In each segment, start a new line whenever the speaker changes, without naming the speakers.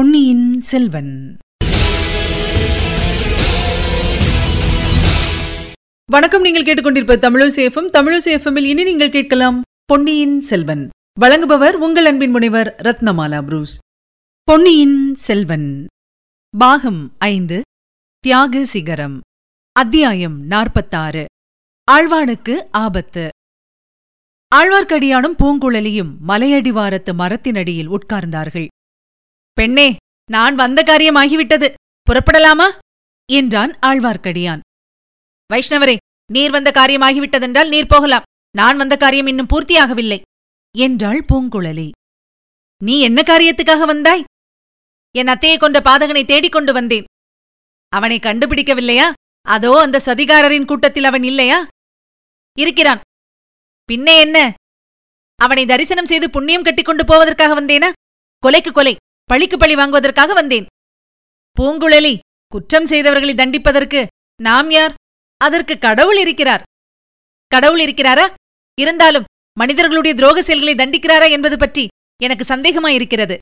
பொன்னியின் செல்வன். வணக்கம் நீங்கள் கேட்டுக்கொண்டிருப்ப தமிழசேஃபம் தமிழசேஃபமில் இனி நீங்கள் கேட்கலாம் பொன்னியின் செல்வன். வழங்குபவர் உங்கள் அன்பின் முனைவர் ரத்னமாலா புரூஸ். பொன்னியின் செல்வன். பாகம் ஐந்து தியாக சிகரம். அத்தியாயம் நாற்பத்தாறு ஆழ்வானுக்கு ஆபத்து. ஆழ்வார்க்கடியானும் பூங்குழலியும் மலையடிவாரத்து மரத்தினடியில் உட்கார்ந்தார்கள். பெண்ணே நான் வந்த காரியமாகிவிட்டது. புறப்படலாமா? என்றான் ஆழ்வார்க்கடியான். வைஷ்ணவரே நீர் வந்த காரியமாகிவிட்டதென்றால் நீர் போகலாம். நான் வந்த காரியம் இன்னும் பூர்த்தியாகவில்லை என்றாள் பூங்குழலி. நீ என்ன காரியத்துக்காக வந்தாய்? என் அத்தையை கொண்ட பாதகனை தேடிக் கொண்டு வந்தேன். அவனை கண்டுபிடிக்கவில்லையா? அதோ அந்த சதிகாரரின் கூட்டத்தில் அவன் இல்லையா? இருக்கிறான். பின்னே என்ன? அவனை தரிசனம் செய்து புண்ணியம் கட்டிக்கொண்டு போவதற்காக வந்தேனா? கொலைக்கு கொலை. பழிக்கு பழி வாங்குவதற்காக வந்தேன். பூங்குழலி குற்றம் செய்தவர்களை தண்டிப்பதற்கு நாம் யார்? அதற்கு கடவுள் இருக்கிறார். கடவுள் இருக்கிறாரா? இருந்தாலும் மனிதர்களுடைய துரோக செயல்களை தண்டிக்கிறாரா என்பது பற்றி எனக்கு சந்தேகமாயிருக்கிறது.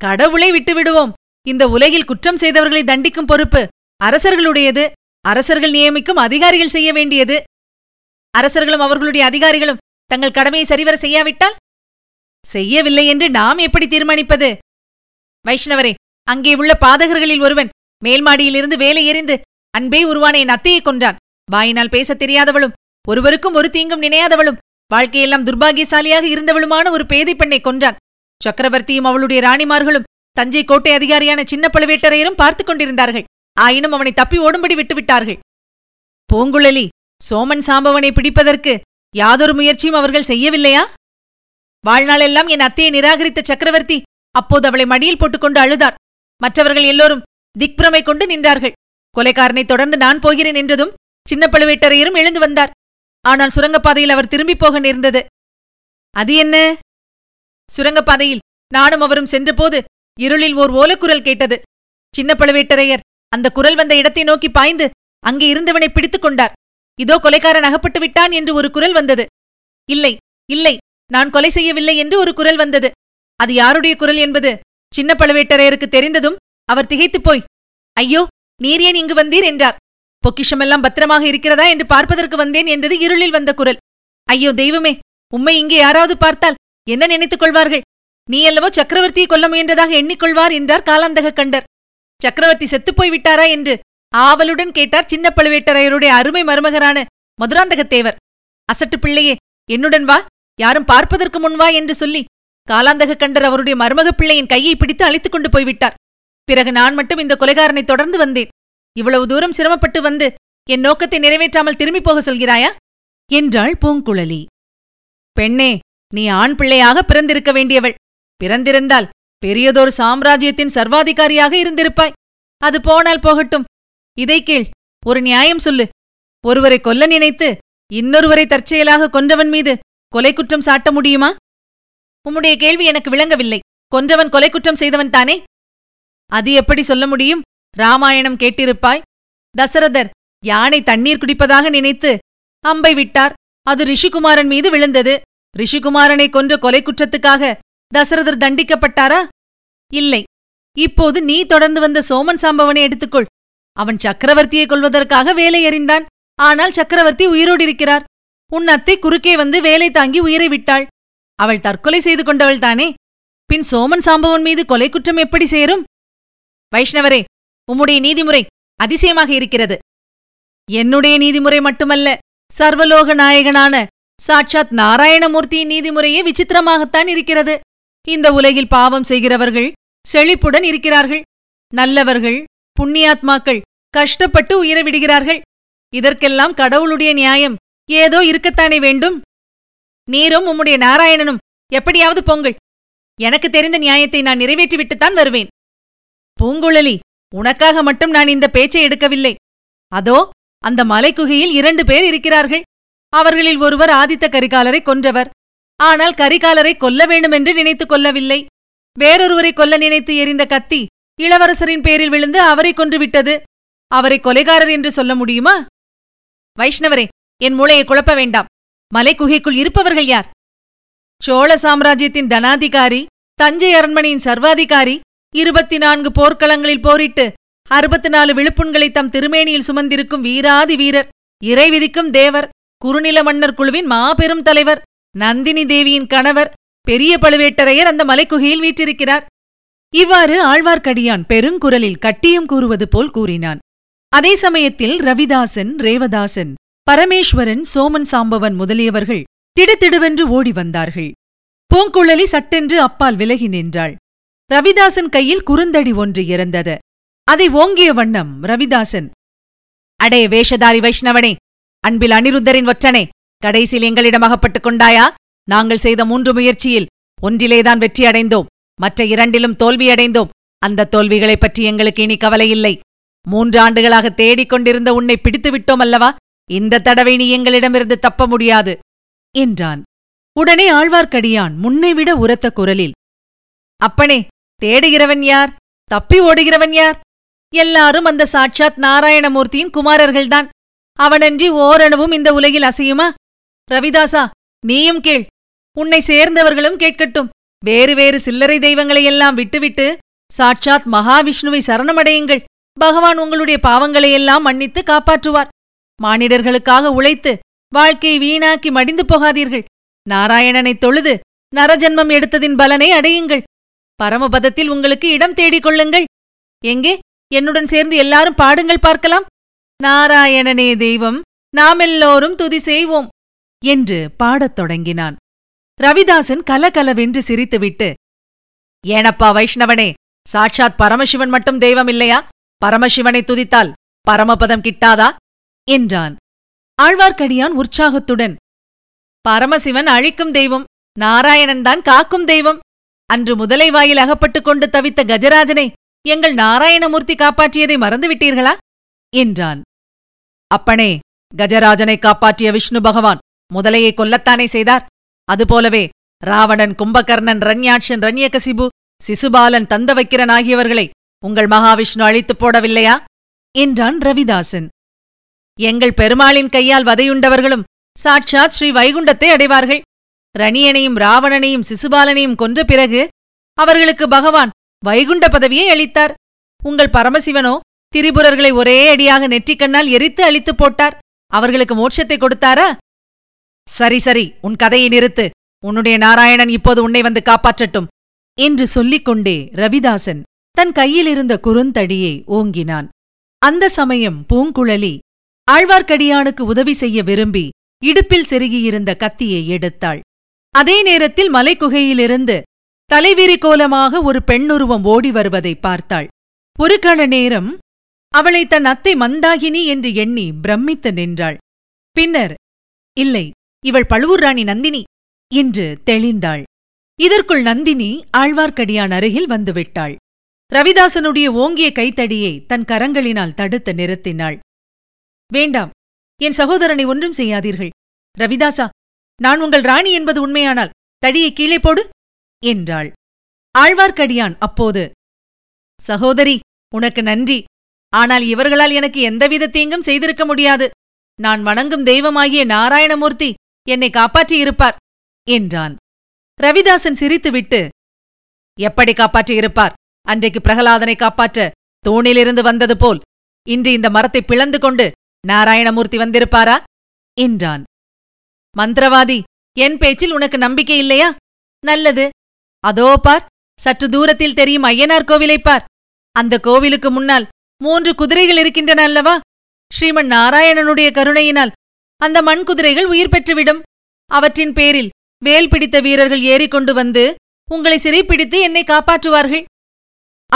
கடவுளை விட்டுவிடுவோம். இந்த உலகில் குற்றம் செய்தவர்களை தண்டிக்கும் பொறுப்பு அரசர்களுடையது. அரசர்கள் நியமிக்கும் அதிகாரிகள் செய்ய வேண்டியது. அரசர்களும் அவர்களுடைய அதிகாரிகளும் தங்கள் கடமையை சரிவர செய்யாவிட்டால்? செய்யவில்லை என்று நாம் எப்படி தீர்மானிப்பது? வைஷ்ணவரே அங்கே உள்ள பாதகர்களில் ஒருவன் மேல்மாடியிலிருந்து வேலை எறிந்து அன்பே உருவான என் அத்தையை கொன்றான். வாயினால் பேசத் தெரியாதவளும் ஒருவருக்கும் ஒரு தீங்கும் நினையாதவளும் வாழ்க்கையெல்லாம் துர்பாகியசாலியாக இருந்தவளுமான ஒரு பேதை பெண்ணை கொன்றான். சக்கரவர்த்தியும் அவளுடைய ராணிமார்களும் தஞ்சை கோட்டை அதிகாரியான சின்ன பழுவேட்டரையரும் பார்த்துக் கொண்டிருந்தார்கள். ஆயினும் அவனை தப்பி ஓடும்படி விட்டுவிட்டார்கள் பூங்குழலி சோமன் சாம்பவனை பிடிப்பதற்கு யாதொரு முயற்சியும் அவர்கள் செய்யவில்லையா? வாழ்நாளெல்லாம் என் அத்தையை நிராகரித்த சக்கரவர்த்தி அப்போது அவளை மடியில் போட்டுக்கொண்டு அழுதார். மற்றவர்கள் எல்லோரும் திக்பிரமை கொண்டு நின்றார்கள். கொலைக்காரனை தொடர்ந்து நான் போகிறேன் என்றதும் சின்ன பழுவேட்டரையரும் எழுந்து வந்தார். ஆனால் சுரங்கப்பாதையில் அவர் திரும்பிப் போக நேர்ந்தது. அது என்ன? சுரங்கப்பாதையில் நானும் அவரும் சென்றபோது இருளில் ஓர் ஓலக்குரல் கேட்டது. சின்ன பழுவேட்டரையர் அந்த குரல் வந்த இடத்தை நோக்கி பாய்ந்து அங்கே இருந்தவனை பிடித்துக் கொண்டார். இதோ கொலைக்காரன் அகப்பட்டு விட்டான் என்று ஒரு குரல் வந்தது. இல்லை இல்லை நான் கொலை செய்யவில்லை என்று ஒரு குரல் வந்தது. அது யாருடைய குரல் என்பது? சின்ன பழுவேட்டரையருக்கு தெரிந்ததும் அவர் திகைத்துப் போய் ஐயோ நீர் ஏன் இங்கு வந்தீர்? என்றார். பொக்கிஷமெல்லாம் பத்திரமாக இருக்கிறதா? என்று பார்ப்பதற்கு வந்தேன் என்றது இருளில் வந்த குரல். ஐயோ தெய்வமே உம்மை இங்கே யாராவது பார்த்தால் என்ன நினைத்துக் கொள்வார்கள்? நீ அல்லவோ சக்கரவர்த்தியை கொல்ல முயன்றதாக எண்ணிக்கொள்வார் என்றார் காலாந்தக கண்டர். சக்கரவர்த்தி செத்துப்போய் விட்டாரா? என்று ஆவலுடன் கேட்டார் சின்ன பழுவேட்டரையருடைய அருமை மருமகரான மதுராந்தகத்தேவர். அசட்டு பிள்ளையே என்னுடன் வா யாரும் பார்ப்பதற்கு முன் வா என்று சொல்லி காலாந்தக கண்டர் அவருடைய மருமக பிள்ளையின் கையை பிடித்து அழைத்துக் கொண்டு போய்விட்டார். பிறகு நான் மட்டும் இந்த கொலைகாரனை தொடர்ந்து வந்தேன். இவ்வளவு தூரம் சிரமப்பட்டு வந்து என் நோக்கத்தை நிறைவேற்றாமல் திரும்பி போக சொல்கிறாயா? என்றாள் பூங்குழலி. பெண்ணே நீ ஆண் பிள்ளையாக பிறந்திருக்க வேண்டியவள். பிறந்திருந்தால் பெரியதொரு சாம்ராஜ்யத்தின் சர்வாதிகாரியாக இருந்திருப்பாய். அது போனால் போகட்டும். இதை கீழ் ஒரு நியாயம் சொல்லு. ஒருவரை கொல்ல நினைத்து இன்னொருவரை தற்செயலாக கொன்றவன் மீது கொலை குற்றம் சாட்ட முடியுமா? உம்முடைய கேள்வி எனக்கு விளங்கவில்லை. கொன்றவன் கொலை குற்றம் செய்தவன் தானே? அது எப்படி சொல்ல முடியும்? ராமாயணம் கேட்டிருப்பாய். தசரதர் யானை தண்ணீர் குடிப்பதாக நினைத்து அம்பை விட்டார். அது ரிஷிகுமாரன் மீது விழுந்தது. ரிஷிகுமாரனை கொன்ற கொலை குற்றத்துக்காக தசரதர் தண்டிக்கப்பட்டாரா? இல்லை. இப்போது நீ தொடர்ந்து வந்த சோமன் சாம்பவனை எடுத்துக்கொள். அவன் சக்கரவர்த்தியை கொல்வதற்காக வேலை எறிந்தான் ஆனால் சக்கரவர்த்தி உயிரோடு இருக்கிறார். உன் அத்தை குறுக்கே வந்து வேலை தாங்கி உயிரை விட்டாள். அவள் தற்கொலை செய்து கொண்டவள் தானே? பின் சோமன் சாம்பவன் மீது கொலை குற்றம் எப்படி சேரும்? வைஷ்ணவரே உம்முடைய நீதிமுறை அதிசயமாக இருக்கிறது. என்னுடைய நீதிமுறை மட்டுமல்ல சர்வலோக நாயகனான சாட்சாத் நாராயணமூர்த்தியின் நீதிமுறையே விசித்திரமாகத்தான் இருக்கிறது. இந்த உலகில் பாவம் செய்கிறவர்கள் செழிப்புடன் இருக்கிறார்கள். நல்லவர்கள் புண்ணியாத்மாக்கள் கஷ்டப்பட்டு உயிரை விடுகிறார்கள். இதற்கெல்லாம் கடவுளுடைய நியாயம் ஏதோ இருக்கத்தானே வேண்டும்? நீரும் உம்முடைய நாராயணனும் எப்படியாவது பொங்கல். எனக்கு தெரிந்த நியாயத்தை நான் நிறைவேற்றிவிட்டுத்தான் வருவேன். பூங்குழலி உனக்காக மட்டும் நான் இந்த பேச்சை எடுக்கவில்லை. அதோ அந்த மலைக்குகையில் இரண்டு பேர் இருக்கிறார்கள். அவர்களில் ஒருவர் ஆதித்த கரிகாலரை கொன்றவர். ஆனால் கரிகாலரை கொல்ல வேண்டுமென்று நினைத்துக் கொள்ளவில்லை. வேறொருவரை கொல்ல நினைத்து எரிந்த கத்தி இளவரசரின் பேரில் விழுந்து அவரை கொன்றுவிட்டது. அவரை கொலைகாரர் என்று சொல்ல முடியுமா? வைஷ்ணவரே என் மூளையை குழப்ப வேண்டாம். மலைக்குகைக்குள் இருப்பவர்கள் யார்? சோழ சாம்ராஜ்யத்தின் தனாதிகாரி தஞ்சை அரண்மனையின் சர்வாதிகாரி இருபத்தி நான்கு போர்க்களங்களில் போரிட்டு அறுபத்து நாலு விழுப்புண்களை தம் திருமேனியில் சுமந்திருக்கும் வீராதி வீரர் இறை விதிக்கும் தேவர் குறுநில மன்னர் குழுவின் மாபெரும் தலைவர் நந்தினி தேவியின் கணவர் பெரிய பழுவேட்டரையர் அந்த மலைக்குகையில் வீற்றிருக்கிறார். இவ்வாறு ஆழ்வார்க்கடியான் பெருங்குரலில் கட்டியம் கூறுவது போல் கூறினான். அதே சமயத்தில் ரவிதாசன் ரேவதாசன் பரமேஸ்வரன் சோமன் சாம்பவன் முதலியவர்கள் திடுதிடுவென்று ஓடி வந்தார்கள். பூங்குழலி சட்டென்று அப்பால் விலகி நின்றாள். ரவிதாசன் கையில் குறுந்தடி ஒன்று இறந்தது. அதை ஓங்கிய வண்ணம் ரவிதாசன் அடே வேஷதாரி வைஷ்ணவனே அன்பில் அனிருத்தரின் ஒற்றனே கடைசியில் எங்களிடம் அகப்பட்டுக் கொண்டாயா? நாங்கள் செய்த மூன்று முயற்சியில் ஒன்றிலேதான் வெற்றி அடைந்தோம். மற்ற இரண்டிலும் தோல்வியடைந்தோம் அந்த தோல்விகளைப் பற்றி எங்களுக்கு இனி கவலை இல்லை மூன்று ஆண்டுகளாக தேடிக் கொண்டிருந்த உன்னை பிடித்து விட்டோம் அல்லவா? இந்த தடவை நீ எங்களிடமிருந்து தப்ப முடியாது என்றான். உடனே ஆழ்வார்க்கடியான் முன்னைவிட உரத்த குரலில் அப்பனே தேடுகிறவன் யார்? தப்பி ஓடுகிறவன் யார்? எல்லாரும் அந்த சாட்சாத் நாராயணமூர்த்தியின் குமாரர்கள்தான். அவனன்றி ஓரணுவும் இந்த உலகில் அசையுமா? ரவிதாசா நீயும் கேள். உன்னை சேர்ந்தவர்களும் கேட்கட்டும். வேறு வேறு சில்லறை தெய்வங்களையெல்லாம் விட்டுவிட்டு சாட்சாத் மகாவிஷ்ணுவை சரணமடையுங்கள். பகவான் உங்களுடைய பாவங்களையெல்லாம் மன்னித்து காப்பாற்றுவார். மானிடர்களுக்காக உழைத்து வாழ்க்கையை வீணாக்கி மடிந்து போகாதீர்கள். நாராயணனைத் தொழுது நரஜன்மம் எடுத்ததின் பலனை அடையுங்கள். பரமபதத்தில் உங்களுக்கு இடம் தேடிக் கொள்ளுங்கள். எங்கே? என்னுடன் சேர்ந்து எல்லாரும் பாடுங்கள் பார்க்கலாம். நாராயணனே தெய்வம் நாமெல்லோரும் துதி செய்வோம் என்று பாடத் தொடங்கினான். ரவிதாசன் கலகலவென்று சிரித்துவிட்டு ஏனப்பா வைஷ்ணவனே சாட்சாத் பரமசிவன் மட்டும் தெய்வம் இல்லையா? பரமசிவனை துதித்தால் பரமபதம் கிட்டாதா? என்றான். ஆழ்வார்க்கடியான் உற்சாகத்துடன் பரமசிவன் அழிக்கும் தெய்வம் நாராயணன்தான் காக்கும் தெய்வம். அன்று முதலை வாயில் அகப்பட்டுக் கொண்டு தவித்த கஜராஜனை எங்கள் நாராயணமூர்த்தி காப்பாற்றியதை மறந்துவிட்டீர்களா? என்றான். அப்பனே கஜராஜனை காப்பாற்றிய விஷ்ணு பகவான் முதலையை கொல்லத்தானே செய்தார். அதுபோலவே ராவணன் கும்பகர்ணன் ரண்யாட்சன் ரண்யகசிபு சிசுபாலன் தந்தவக்கிரன் ஆகியவர்களை உங்கள் மகாவிஷ்ணு அழித்துப் போடவில்லையா? என்றான் ரவிதாசன். எங்கள் பெருமாளின் கையால் வதையுண்டவர்களும் சாட்சாத் ஸ்ரீ வைகுண்டத்தை அடைவார்கள். ரணியனையும் ராவணனையும் சிசுபாலனையும் கொன்ற பிறகு அவர்களுக்கு பகவான் வைகுண்ட பதவியை அளித்தார். உங்கள் பரமசிவனோ திரிபுரர்களை ஒரே அடியாக நெற்றிக்கண்ணால் எரித்து அழித்துப் போட்டார். அவர்களுக்கு மோட்சத்தை கொடுத்தாரா? சரி சரி உன் கதையை நிறுத்து. உன்னுடைய நாராயணன் இப்போது உன்னை வந்து காப்பாற்றட்டும் என்று சொல்லிக் கொண்டே ரவிதாசன் தன் கையிலிருந்த குறுந்தடியை ஓங்கினான். அந்த சமயம் பூங்குழலி ஆழ்வார்க்கடியானுக்கு உதவி செய்ய விரும்பி இடுப்பில் செருகியிருந்த கத்தியை எடுத்தாள். அதே நேரத்தில் மலைக்குகையிலிருந்து தலைவிரி கோலமாக ஒரு பெண்ணுருவம் ஓடி வருவதை பார்த்தாள். ஒரு கண நேரம் அவளை தன் அத்தை மந்தாகினி என்று எண்ணி பிரமித்து நின்றாள். பின்னர் இல்லை இவள் பழுவூர் ராணி நந்தினி என்று தெளிந்தாள். இதற்குள் நந்தினி ஆழ்வார்க்கடியான் அருகில் வந்துவிட்டாள். ரவிதாசனுடைய ஓங்கிய கைத்தடியை தன் கரங்களினால் தடுத்து நிறுத்தினாள். வேண்டாம். என் சகோதரனை ஒன்றும் செய்யாதீர்கள். ரவிதாசா நான் உங்கள் ராணி என்பது உண்மையானால் தடியை கீழே போடு என்றாள். ஆழ்வார்க்கடியான் அப்போது சகோதரி உனக்கு நன்றி. ஆனால் இவர்களால் எனக்கு எந்தவித தீங்கும் செய்திருக்க முடியாது. நான் வணங்கும் தெய்வமாகிய நாராயணமூர்த்தி என்னை காப்பாற்றியிருப்பார் என்றான். ரவிதாசன் சிரித்துவிட்டு எப்படி காப்பாற்றியிருப்பார்? அன்றைக்கு பிரகலாதனை காப்பாற்ற தூணிலிருந்து வந்தது போல் இன்று இந்த மரத்தை பிளந்து கொண்டு நாராயணமூர்த்தி வந்திருப்பாரா? என்றான். மந்திரவாதி என் பேச்சில் உனக்கு நம்பிக்கை இல்லையா? நல்லது. அதோ பார் சற்று தூரத்தில் தெரியும் ஐயனார் கோவிலைப் பார். அந்த கோவிலுக்கு முன்னால் மூன்று குதிரைகள் இருக்கின்றன அல்லவா? ஸ்ரீமன் நாராயணனுடைய கருணையினால் அந்த மண் குதிரைகள் உயிர் பெற்றுவிடும். அவற்றின் பேரில் வேல் பிடித்த வீரர்கள் ஏறிக்கொண்டு வந்து உங்களை சிறைப்பிடித்து என்னை காப்பாற்றுவார்கள்.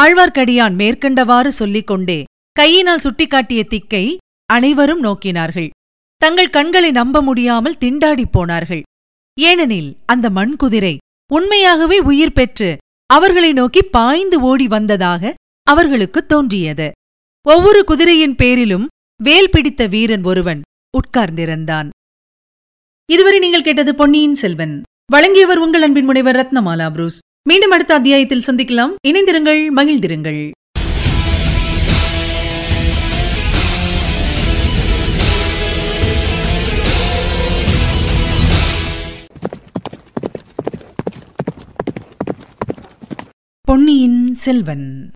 ஆழ்வார்க்கடியான் மேற்கண்டவாறு சொல்லிக் கொண்டே கையினால் சுட்டிக்காட்டிய திக்கை அனைவரும் நோக்கினார்கள். தங்கள் கண்களை நம்ப முடியாமல் திண்டாடிப் போனார்கள். ஏனெனில் அந்த மண்குதிரை உண்மையாகவே உயிர் பெற்று அவர்களை நோக்கி பாய்ந்து ஓடி வந்ததாக அவர்களுக்குத் தோன்றியது. ஒவ்வொரு குதிரையின் பேரிலும் வேல் பிடித்த வீரன் ஒருவன் உட்கார்ந்திருந்தான். இதுவரை நீங்கள் கேட்டது பொன்னியின் செல்வன். வழங்கியவர் உங்கள் அன்பின் முனைவர் ரத்னமாலா புரூஸ். மீண்டும் அடுத்த அத்தியாயத்தில் சந்திக்கலாம். இணைந்திருங்கள் மகிழ்ந்திருங்கள். பொன்னியின் செல்வன்.